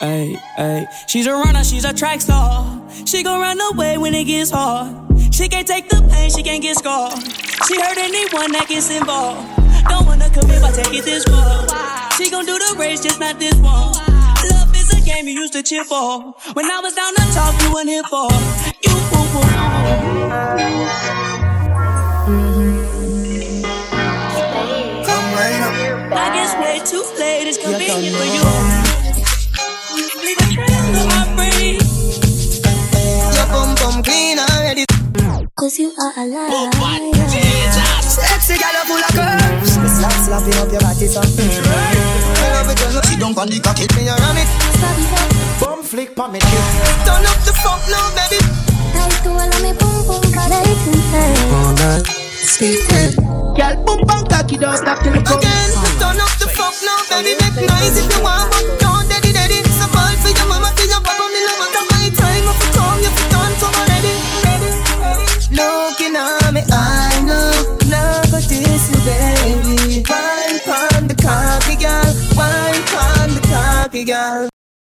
Ay, ay. She's a runner, she's a track star. She gon' run away when it gets hard. She can't take the pain, she can't get scarred. She hurt anyone that gets involved. Don't wanna commit, but take it this far. She gon' do the race, just not this one. Love is a game you used to cheer for. When I was down to talk, you weren't here for. You. Mm-hmm. Come right up. I guess way too late, it's convenient for you. Cause you are alive. Sexy gal full of curves. Slap slapping up your body so. I love it when you sit down on the cocky. Me a ram it. Stop it. Bum flick pa me kick. Turn up the funk now, baby. Like to all of me boom boom right inside. Girl, boom bang cocky, don't stop till it come. Again, turn up the funk now, baby. Make noise if you want, Looking at me, I know, now go this you, baby. Wine pon the cocky, girl. Wine pon the cocky, girl.